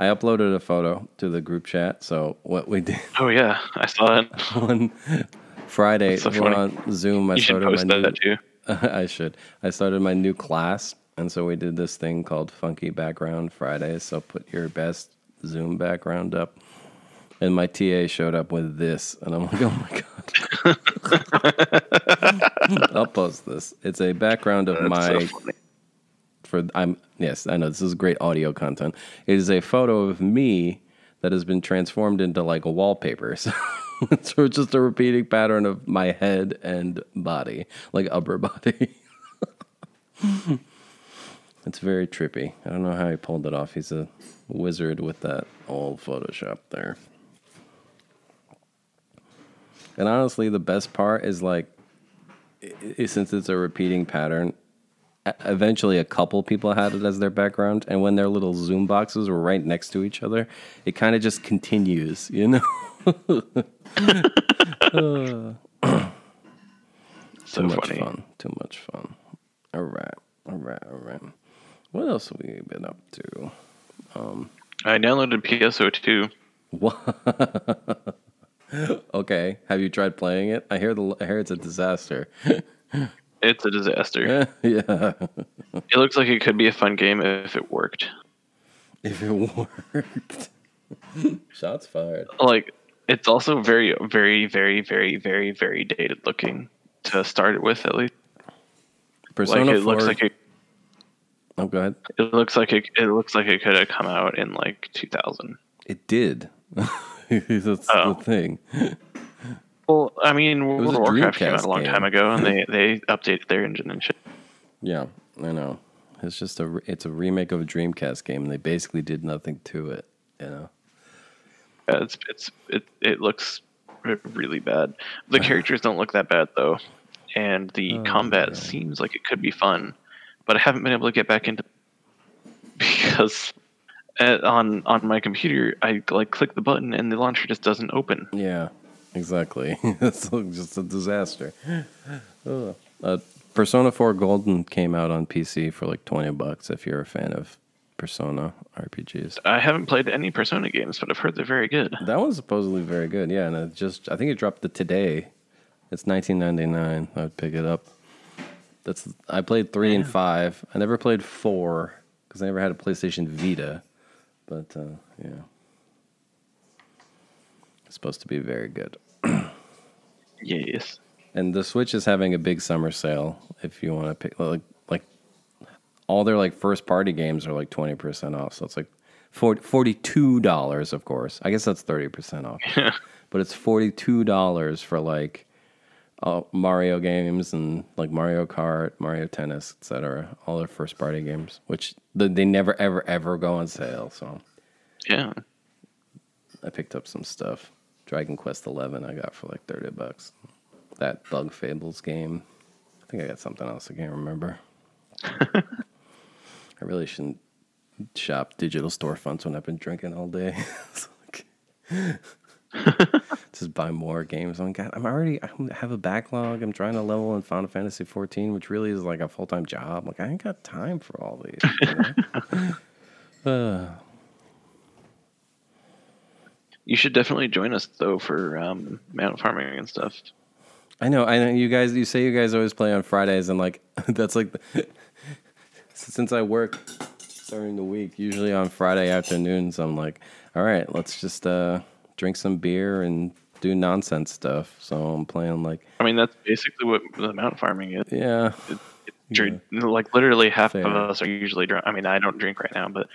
I uploaded a photo to the group chat. So what we did Oh yeah, I saw it. on Friday so we're on Zoom. I You should started post my that new, too. I should. I started my new class, and so we did this thing called Funky Background Fridays. So put your best Zoom background up, and my TA showed up with this, and I'm like, oh my god. I'll post this. It's a background of That's my so for I'm yes, I know this is great audio content. It is a photo of me that has been transformed into like a wallpaper. So it's just a repeating pattern of my head and body, like upper body. it's very trippy. I don't know how he pulled it off. He's a wizard with that old Photoshop there. And honestly, the best part is like, since it's a repeating pattern, eventually a couple people had it as their background. And when their little zoom boxes were right next to each other it kind of just continues you know? So too much funny. fun. Too much fun. All right. All right. All right. What else have we been up to? Um, I downloaded PSO2. what okay have you tried playing it i hear the i hear it's a disaster It's a disaster. yeah It looks like it could be a fun game if it worked. if it worked shots fired Like it's also very, very, very, very, very, very dated looking to start it with at least. persona like it 4 looks like it, oh go ahead it looks like it, it looks like it could have come out in like 2000. It did. That's Oh. the thing. Well, I mean, was World a of Warcraft came out a long game. time ago, and they they updated their engine and shit. Yeah, I know. It's just a it's a remake of a Dreamcast game, and they basically did nothing to it. You know. Yeah, it's it's it it looks really bad. The characters don't look that bad though, and the Oh, combat yeah. seems like it could be fun, but I haven't been able to get back into because uh on on my computer I like click the button and the launcher just doesn't open. Yeah, exactly. it's just a disaster. Uh, Persona 4 Golden came out on PC for like twenty bucks if you're a fan of Persona RPGs. I haven't played any Persona games, but I've heard they're very good. That one's supposedly very good. Yeah, and it just I think it dropped it today. It's nineteen ninety nine. I would pick it up. That's I played three and five. I never played four because I never had a PlayStation Vita. But uh, yeah, it's supposed to be very good. Yes. And the Switch is having a big summer sale. If you want to pick like like all their like first party games are like 20% off. So it's like 40, $42, of course. I guess that's 30% off. but it's $42 for like uh, Mario games and like Mario Kart, Mario Tennis, etc. All their first party games, which they never ever ever go on sale. So Yeah. I picked up some stuff. Dragon Quest Eleven I got for like thirty bucks. That Bug Fables game. I think I got something else. I can't remember. I really shouldn't shop digital storefronts when I've been drinking all day. Like- Just buy more games. I'm, God, I'm already. I have a backlog. I'm trying to level in Final Fantasy 14, which really is like a full time job. Like I ain't got time for all these. you know? uh, You should definitely join us though for um, mount farming and stuff. I know, I know. You guys, you say you guys always play on Fridays, and like that's like the, since I work during the week, usually on Friday afternoons, I'm like, all right, let's just uh, drink some beer and do nonsense stuff. So I'm playing like, I mean, that's basically what the mount farming is. yeah, Dr- Like literally half Fair. of us are usually drunk. I mean, I don't drink right now, but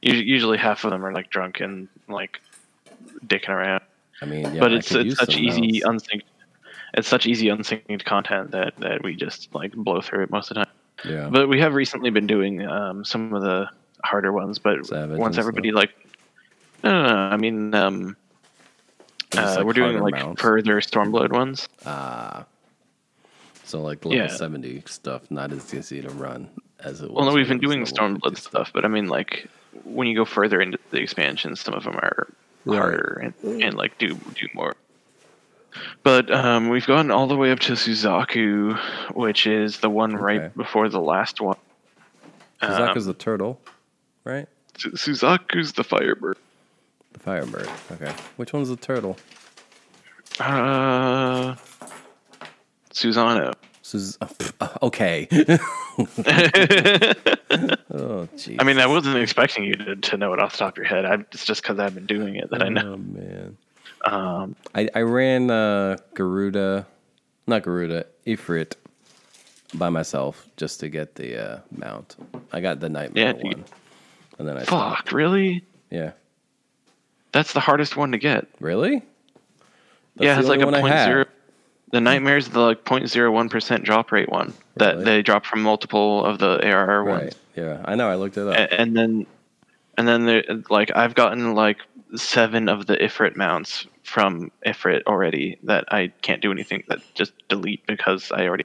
usually, usually half of them are like drunk and like dicking around. I mean, yeah, but it's it's such easy unsynced. It's such easy unsynced content that that we just like blow through it most of the time. yeah, But we have recently been doing um, some of the harder ones. But Savage once everybody like, no, no, no, I mean, um, uh, like, we're doing like mounts. further Stormblood ones. ah, so like level Yeah. seventy stuff, not as easy to run as it was. Well, no, we've been doing Stormblood 50 stuff, but I mean, like when you go further into the expansions, some of them are harder and, and like do do more. But um, we've gone all the way up to Suzaku, which is the one Okay. right before the last one. Suzaku's Um, the turtle, right? Suzaku's the Firebird. The Firebird. Okay, which one's the turtle? Uh, Susano. Suz- okay. oh, jeez. I mean, I wasn't expecting you to, to know it off the top of your head. I, it's just because I've been doing it that I know. Oh man. Um, I, I ran uh, Garuda, not Garuda, Ifrit by myself just to get the uh, mount. I got the nightmare Yeah, one, and then I stopped. fuck, really? Yeah, That's the hardest one to get. really? That's yeah, it's like a one point have. zero. The nightmares is the like 0.01 percent drop rate one that Really? they drop from multiple of the ARR ones. Right. ones, Yeah, I know. I looked it up. A- and then and then there, like I've gotten like seven of the Ifrit mounts from Ifrit already that I can't do anything that just delete because I already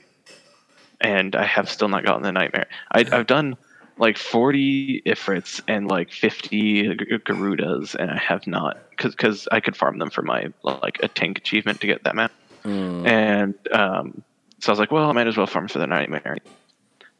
and I have still not gotten the nightmare. I, I've done like 40 Ifrits and like 50 Garudas, and I have not because because I could farm them for my like a tank achievement to get that mount. Mm. And um, so I was like, well, I might as well farm for the nightmare.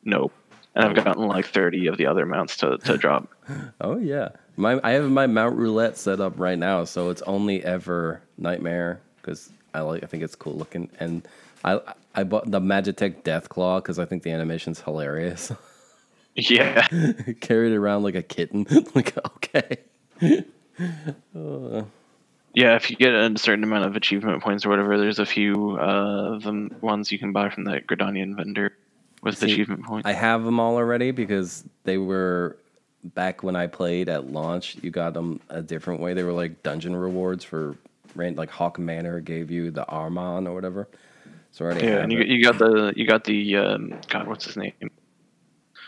Nope. And I've gotten like 30 of the other mounts to, to drop. Oh yeah, my I have my Mount Roulette set up right now, so it's only ever Nightmare because I like I think it's cool looking, and I I bought the Magitek Death Claw because I think the animation's hilarious. Yeah. Carried around like a kitten. like okay, Yeah, if you get a certain amount of achievement points or whatever, there's a few uh, of them ones you can buy from the Gridanian vendor with See, achievement points. I have them all already because they were back when I played at launch. You got them a different way. They were like dungeon rewards for like Haukke Manor gave you the Ahriman or whatever. So already yeah, and you, you got the you got the um, God, what's his name?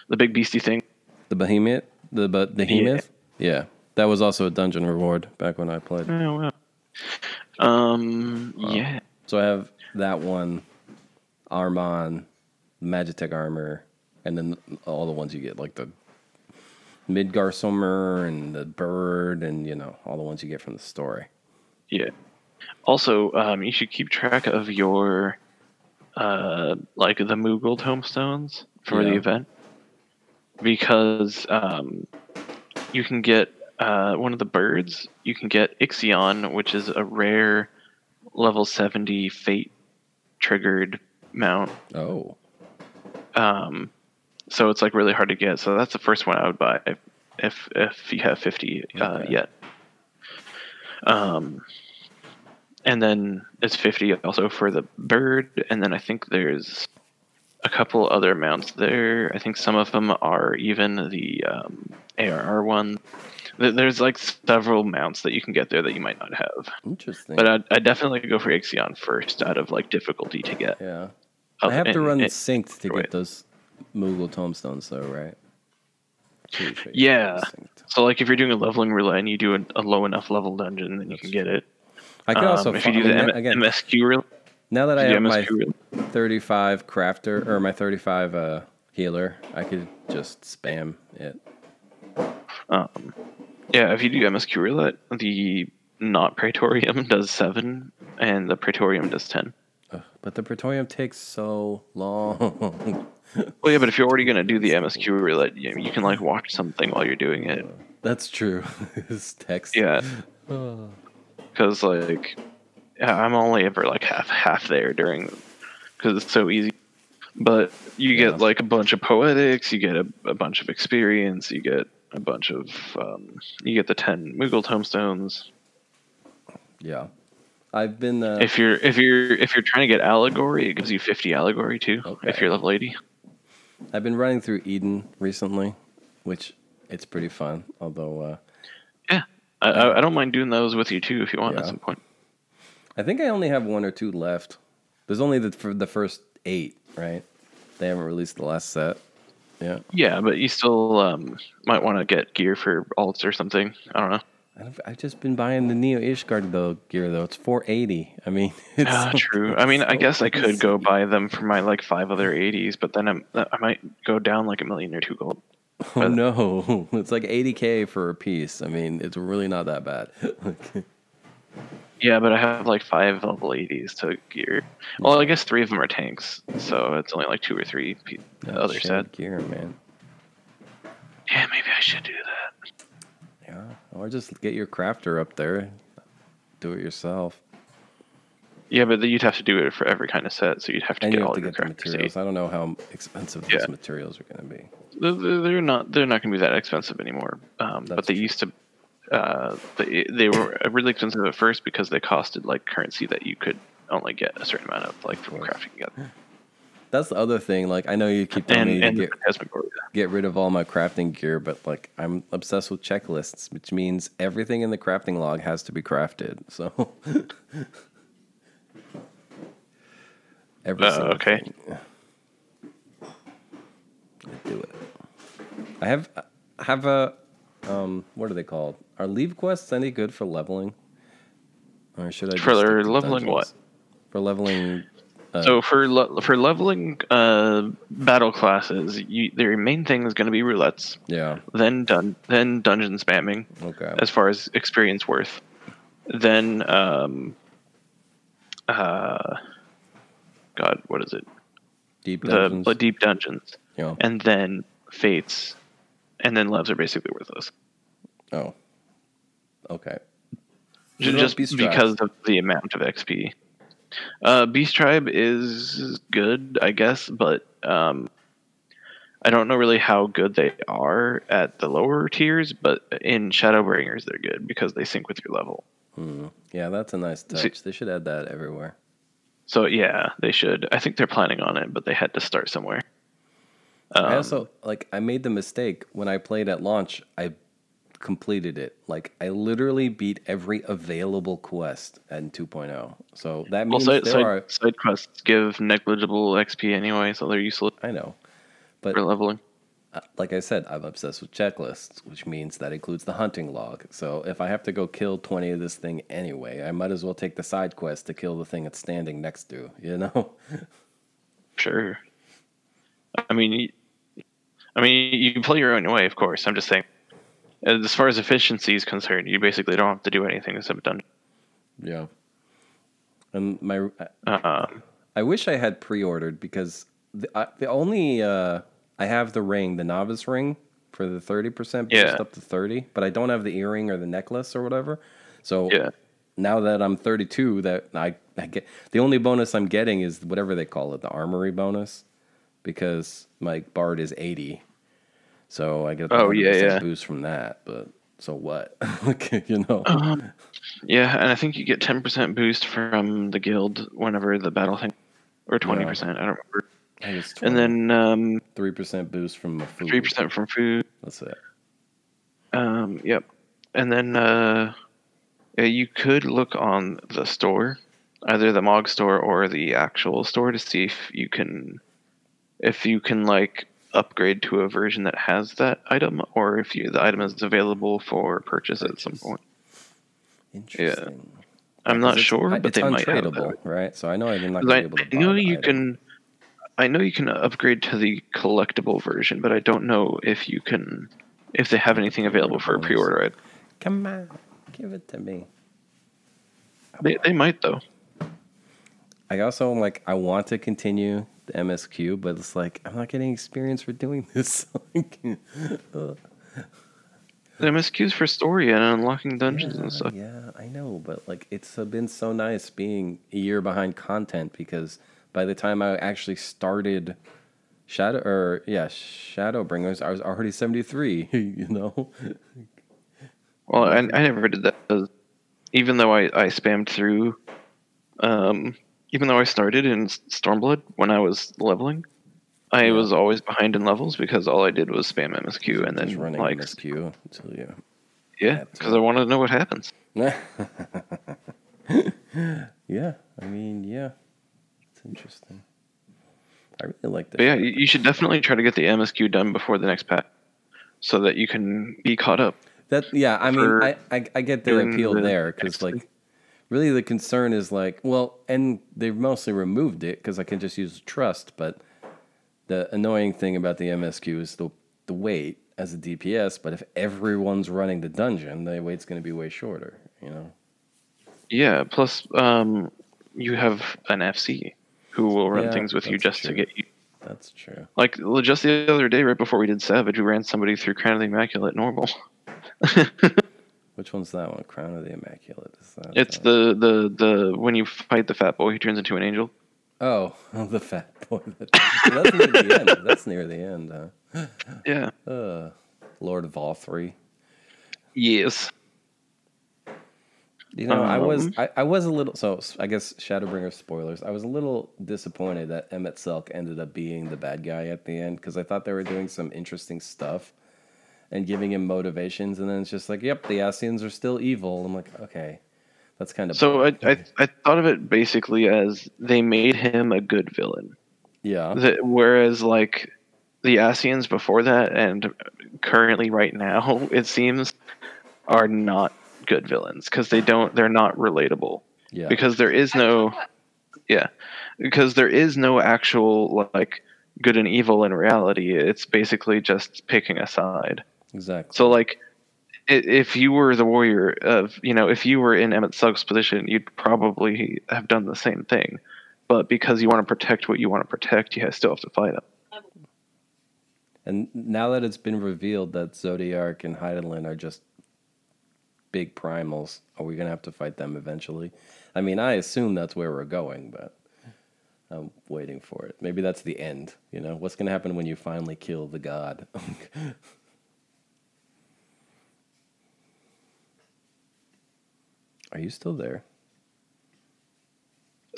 The big beastie thing. The Behemoth? The Behemoth? Yeah. That was also a dungeon reward back when I played. Oh wow. Um. Yeah. So I have that one, Ahriman, Magitek armor, and then all the ones you get, like the Midgardsormr and the bird, and you know all the ones you get from the story. Yeah. Also, um, you should keep track of your, uh, like the Moogle tomestones for the event, because um, you can get uh, one of the birds. You can get Ixion, which is a rare level seventy fate triggered mount. Oh, Um, so it's like really hard to get. So that's the first one I would buy if if you have fifty uh, Okay. yet. Um, and then it's fifty also for the bird, and then I think there's a couple other mounts there. I think some of them are even the um, ARR one. There's like several mounts that you can get there that you might not have. Interesting. But I'd, I'd definitely go for Ixion first out of like difficulty to get. yeah. up I have to run and- synced to get those Moogle tombstones though, right? Sure Yeah. have to synced. So like if you're doing a leveling roulette and you do a, a low enough level dungeon, then you can get it. I could also Um, if you do I the mean, M- again MSQ roulette, now that I have my MSQ 35 crafter or my 35 uh, healer, I could just spam it. Um, yeah, if you do MSQ roulette, the not Praetorium does seven, and the Praetorium does ten. Ugh, but the Praetorium takes so long. Well, yeah, but if you're already gonna do the MSQ roulette, you, you can like watch something while you're doing it. That's true. His text. Yeah, because like I'm only ever like half half there during because it's so easy. But you Yeah. get like a bunch of poetics, you get a, a bunch of experience, you get a bunch of um, you get the ten Moogle tomestones. Yeah. I've been. Uh, If you're if you're if you're trying to get allegory, it gives you fifty allegory too. Okay. If you're level eighty. I've been running through Eden recently, which it's pretty fun. Although uh, Yeah, I, I, I don't mind doing those with you too if you want at some point. I think I only have one or two left. There's only the for the first eight, right? They haven't released the last set. Yeah. Yeah, but you still um, might want to get gear for alts or something. I don't know. I've, I've just been buying the Neo Ishgard though gear though. It's 480. I mean, it's Ah, true. I mean, I guess I could go buy them for my like five other 80s, but then I'm, I might go down like a million or two gold. Oh no, it's like 80k for a piece. I mean, it's really not that bad. Yeah, but I have like five level 80s to gear. Well, I guess three of them are tanks, so it's only like two or three pe- other Shed set. gear, man. Yeah, maybe I should do that. Yeah, or just get your crafter up there. Do it yourself, Yeah, but then you'd have to do it for every kind of set, so you'd have to and get you have all to your get the crafters. materials. I don't know how expensive those materials are going to be. They're- They're they're not. They're not going to be that expensive anymore. Um, but That's they used to. Uh, they, they were really expensive at first because they costed like currency that you could only get a certain amount of, like from crafting together. That's the other thing. Like, I know you keep telling And me and to get get rid of all my crafting gear, but like I'm obsessed with checklists, which means everything in the crafting log has to be crafted. So every Uh, okay. thing. I do it. I have I have a um what are they called? Are leve quests any good for leveling? Or should I just For leveling what? For leveling Uh, So for le- for leveling uh, battle classes, you, their main thing is going to be roulettes, yeah. then dun- then dungeon spamming Okay. as far as experience worth, then um, uh, God, what is it? Deep dungeons. the deep dungeons, yeah. and then fates, and then loves are basically worthless. Oh. Okay. Just because of the amount of XP. Uh, Beast Tribe is good, I guess, but um, I don't know really how good they are at the lower tiers. But in Shadowbringers, they're good because they sync with your level. Hmm. Yeah, that's a nice See- touch. They should add that everywhere. So yeah, they should. I think they're planning on it, but they had to start somewhere. Um, I also like I made the mistake when I played at launch. I completed it. Like I literally beat every available quest in 2.0. So that well, means side, there side, are. side quests give negligible XP anyway, so they're useless I know, but for leveling. like I said, I'm obsessed with checklists, which means that includes the hunting log. So if I have to go kill 20 of this thing anyway, I might as well take the side quest to kill the thing it's standing next to. You know? Sure. I mean, I mean, you can play your own way, of course. I'm just saying, as far as efficiency is concerned, you basically don't have to do anything except dungeon. yeah. And my Uh, I wish I had pre-ordered because the, I, the only uh, I have the ring, the novice ring for the thirty percent Yeah. up to thirty, but I don't have the earring or the necklace or whatever. So yeah, now that I'm thirty-two, that I, I get the only bonus I'm getting is whatever they call it, the armory bonus, because my bard is eighty, so I get Oh, yeah, yeah. boost from that. But so what? You know. yeah, and I think you get 10% boost from the guild whenever the battle thing, or 20%. I don't remember. I and then um, three percent boost from the food. three percent from food. That's it. Um, yep. And then uh, you could look on the store, either the Mog store or the actual store, to see if you can, if you can like upgrade to a version that has that item, or if you the item is available for purchase, at some point. Interesting. Yeah. I'm not not 'cause it's- sure, but it's they might have that. right? So I know I'm not gonna I, be able to I know you item. can. I know you can upgrade to the collectible version, but I don't know if you can, if they have anything available for a pre-order. I- Come on, give it to me. They, they might though. I also like I want to continue the MSQ, but it's like I'm not getting experience for doing this. Like, uh, The MSQs for story and unlocking dungeons yeah, and stuff. yeah, I know, but like it's been so nice being a year behind content because by the time I actually started Shadow or yeah Shadowbringers, I was already 73. You know, Well, I, I never did that. Even though I, I spammed through, um, even though I started in Stormblood when I was leveling, I Yeah. was always behind in levels because all I did was spam MSQ and just then running like MSQ until you. yeah, because I wanted to know what happens. yeah, I mean, yeah, it's interesting. I really like. But yeah, you, should definitely try to get the MSQ done before the next patch, so that you can be caught up. That yeah, I mean, I, I I get the appeal the there because like, really the concern is like, well, and they've mostly removed it because I can just use trust. But the annoying thing about the MSQ is the the wait as a DPS. But if everyone's running the dungeon, the wait's going to be way shorter. You know. Yeah. Plus, um, you have an FC who will run Yeah, things with you just to get you. That's true. Like just the other day, right before we did Savage, we ran somebody through Crown of the Immaculate normal. Which one's that one? Crown of the Immaculate. Is that, It's the the the when you fight the fat boy, he turns into an angel. oh the fat boy. That's near the end. That's near the end. Huh? Yeah. Uh, Lord Vauthry. Yes. You know, I was Um, I, I was a little so I guess Shadowbringer spoilers. I was a little disappointed that Emet-Selch ended up being the bad guy at the end because I thought they were doing some interesting stuff and giving him motivations, and then it's just like, yep, the Ascians are still evil. I'm like, okay, that's kind of So I, I I thought of it basically as they made him a good villain. yeah, The, whereas like the Ascians before that and currently right now, it seems, are not good villains because they don't they're not relatable. yeah, Because there is no yeah. Because there is no actual like good and evil in reality. It's basically just picking a side. Exactly. So like, if you were the warrior of, you know, if you were in Emet-Selch's position, you'd probably have done the same thing. But because you want to protect what you want to protect, you still have to fight him. And now that it's been revealed that Zodiark and Hydaelyn are just big primals, are we gonna have to fight them eventually? I mean, I assume that's where we're going, but I'm waiting for it. Maybe that's the end. You know, what's gonna happen when you finally kill the god? are you still there?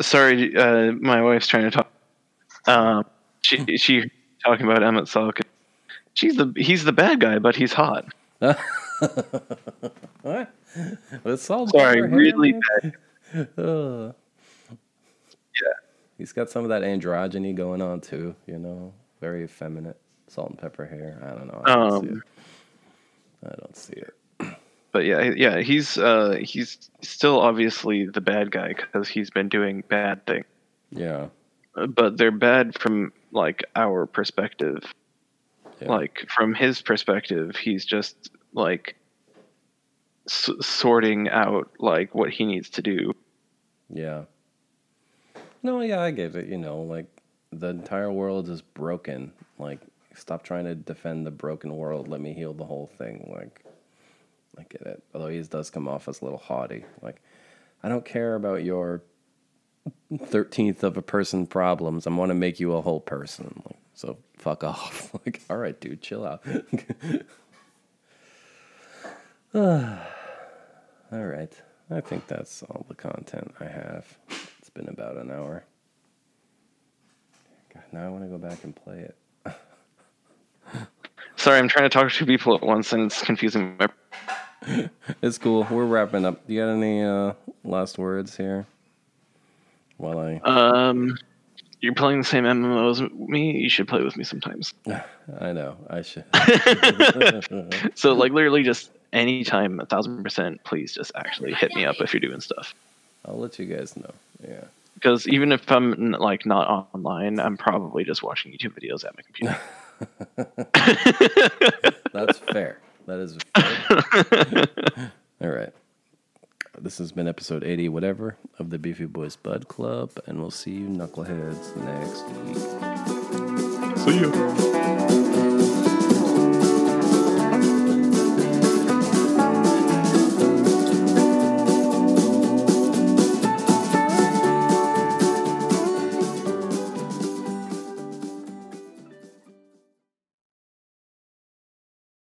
Sorry, uh, my wife's trying to talk. Um, she she talking about Emet-Selch. She's the he's the bad guy, but he's hot. What? It's all Sorry, really bad. Uh, Yeah. He's got some of that androgyny going on too, you know, very effeminate, salt and pepper hair. I don't know. I don't see Um, it. I don't see it. But yeah, yeah, he's uh he's still obviously the bad guy because he's been doing bad things. Yeah. but they're bad from like our perspective. yeah. Like from his perspective, he's just like s- sorting out like what he needs to do. Yeah. No, yeah, I get it. You know, like the entire world is broken. Like, stop trying to defend the broken world. Let me heal the whole thing. Like, I get it. Although he does come off as a little haughty. Like, I don't care about your thirteenth of a person problems. I want to make you a whole person. Like, so fuck off. like, all right, dude, chill out. all right. I think that's all the content I have. It's been about an hour. Now I want to go back and play it. Sorry, I'm trying to talk to two people at once, and it's confusing. My It's cool. We're wrapping up. Do you got any uh, last words here? While I, um, you're playing the same MMOs as me. You should play with me sometimes. I know I should. So like literally just anytime, a thousand percent. Please just actually hit me up if you're doing stuff. I'll let you guys know. Yeah. Because even if I'm like not online, I'm probably just watching YouTube videos at my computer. That's fair. That is. All right. This has been episode 80, whatever, of the Beefy Boys Bud Club, and we'll see you knuckleheads next week. See you.